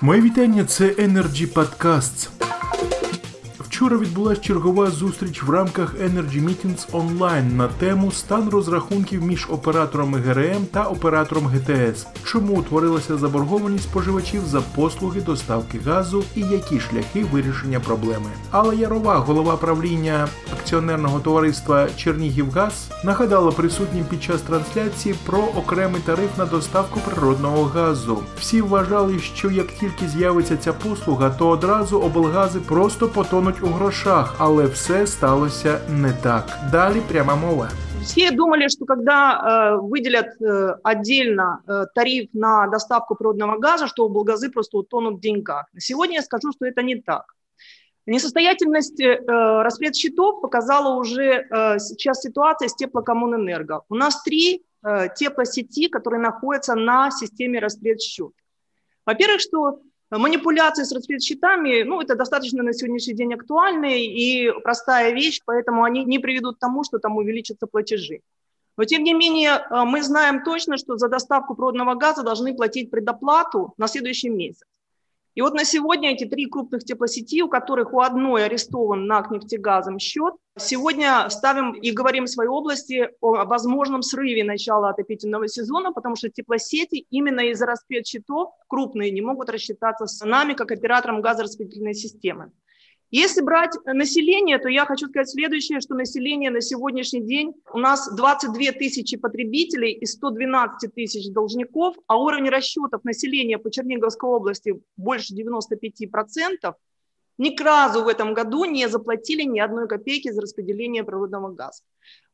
Моє вітання, це Energy Podcasts. Вчора відбулася чергова зустріч в рамках Energy Meetings Online на тему стан розрахунків між операторами ГРМ та оператором ГТС. Чому утворилася заборгованість споживачів за послуги доставки газу і які шляхи вирішення проблеми? Алла Ярова, голова правління акціонерного товариства Чернігівгаз, нагадала присутнім під час трансляції про окремий тариф на доставку природного газу. Всі вважали, що як тільки з'явиться ця послуга, то одразу облгази просто потонуть у грошах, але все сталося не так. Далі пряма мова. Все думали, что когда э, выделят э, отдельно э, тариф на доставку природного газа, что облгазы просто утонут в деньгах. Сегодня я скажу, что это не так. Несостоятельность э, счетов показала уже э, сейчас ситуация с теплокоммунэнерго. У нас три э, теплосети, которые находятся на системе распред счет. Во-первых, что Манипуляции с расцветсчетами, ну, это достаточно на сегодняшний день актуальная и простая вещь, поэтому они не приведут к тому, что там увеличатся платежи. Но, тем не менее, э, мы знаем точно, что за доставку природного газа должны платить предоплату на следующий месяц. И вот на сегодня эти три крупных теплосети, у которых у одной арестован НАК нефтегазом счет, сегодня ставим и говорим в своей области о возможном срыве начала отопительного сезона, потому что теплосети именно из-за счетов крупные не могут рассчитаться с нами, как оператором газораспределительной системы. Если брать население, то я хочу сказать следующее, что население на сегодняшний день у нас 22 тысячи потребителей и 112 тысяч должников, а уровень расчетов населения по Черниговской области больше 95%, ни разу в этом году не заплатили ни одной копейки за распределение природного газа.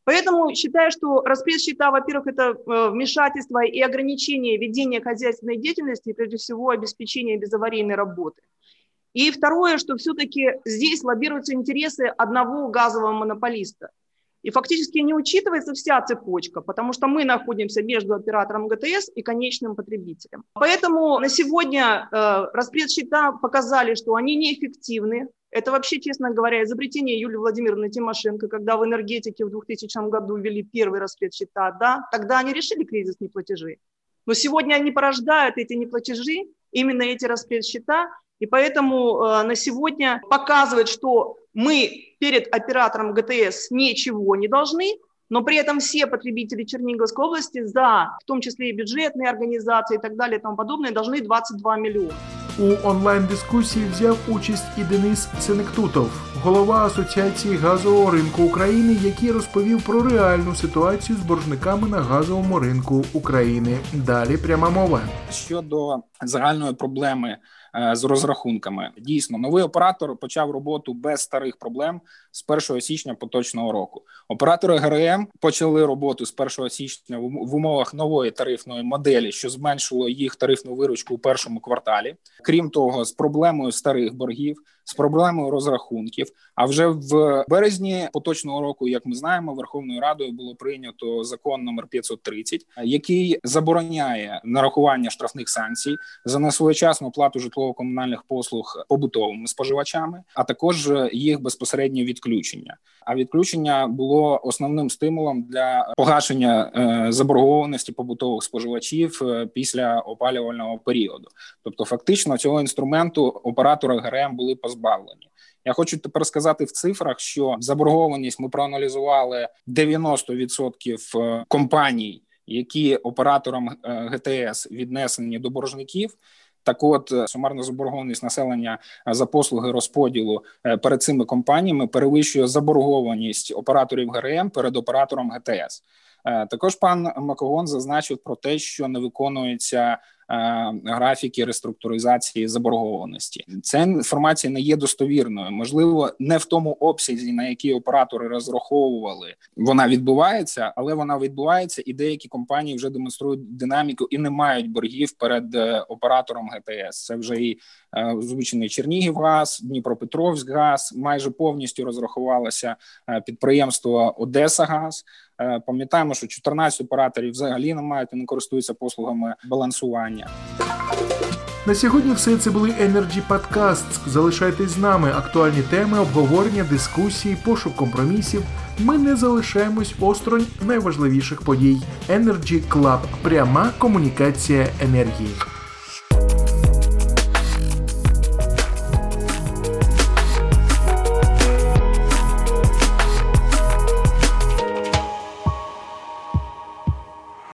Поэтому считаю, что распред счета, во-первых, это э, вмешательство и ограничение ведения хозяйственной деятельности, и прежде всего обеспечение безаварийной работы. И второе, что все-таки здесь лоббируются интересы одного газового монополиста. И фактически не учитывается вся цепочка, потому что мы находимся между оператором ГТС и конечным потребителем. Поэтому на сегодня э, распред счета показали, что они неэффективны. Это вообще, честно говоря, изобретение Юлии Владимировны Тимошенко, когда в энергетике в 2000 году ввели первый распред счета, да, тогда они решили кризис неплатежей. Но сегодня они порождают эти неплатежи, именно эти распред счета, и поэтому э, на сегодня показывает, что мы перед оператором ГТС ничего не должны, но при этом все потребители Черниговской области за, в том числе и бюджетные организации и так далее и тому подобное, должны 22 миллиона. У онлайн-дискусії взяв участь і Денис Сенектутов, голова Асоціації газового ринку України, який розповів про реальну ситуацію з боржниками на газовому ринку України. Далі пряма мова щодо загальної проблеми Е, з розрахунками. Дійсно, новий оператор почав роботу без старих проблем з 1 січня поточного року. Оператори ГРМ почали роботу з 1 січня в умовах нової тарифної моделі, що зменшило їх тарифну виручку у першому кварталі. Крім того, з проблемою старих боргів з проблемою розрахунків. А вже в березні поточного року, як ми знаємо, Верховною Радою було прийнято закон номер 530, який забороняє нарахування штрафних санкцій за несвоєчасну плату житлово-комунальних послуг побутовими споживачами, а також їх безпосереднє відключення. А відключення було основним стимулом для погашення е, заборгованості побутових споживачів е, після опалювального періоду. Тобто, фактично цього інструменту оператори ГРМ були позбавлені. Я хочу тепер сказати в цифрах, що заборгованість ми проаналізували 90% е, компаній, які операторам е, ГТС віднесені до боржників. Так, от е, сумарна заборгованість населення за послуги розподілу перед цими компаніями перевищує заборгованість операторів ГРМ перед оператором ГТС. Також пан Макогон зазначив про те, що не виконується графіки реструктуризації заборгованості. Ця інформація не є достовірною. Можливо, не в тому обсязі, на який оператори розраховували, вона відбувається, але вона відбувається, і деякі компанії вже демонструють динаміку і не мають боргів перед е, оператором ГТС. Це вже і е, озвучений Чернігівгаз, Дніпропетровськгаз, майже повністю розрахувалося підприємство Одесагаз. Пам'ятаємо, що 14 операторів взагалі не мають і не користуються послугами балансування питання. На сьогодні все це були Energy Podcasts. Залишайтесь з нами. Актуальні теми, обговорення, дискусії, пошук компромісів. Ми не залишаємось осторонь найважливіших подій. Energy Club. пряма комунікація енергії.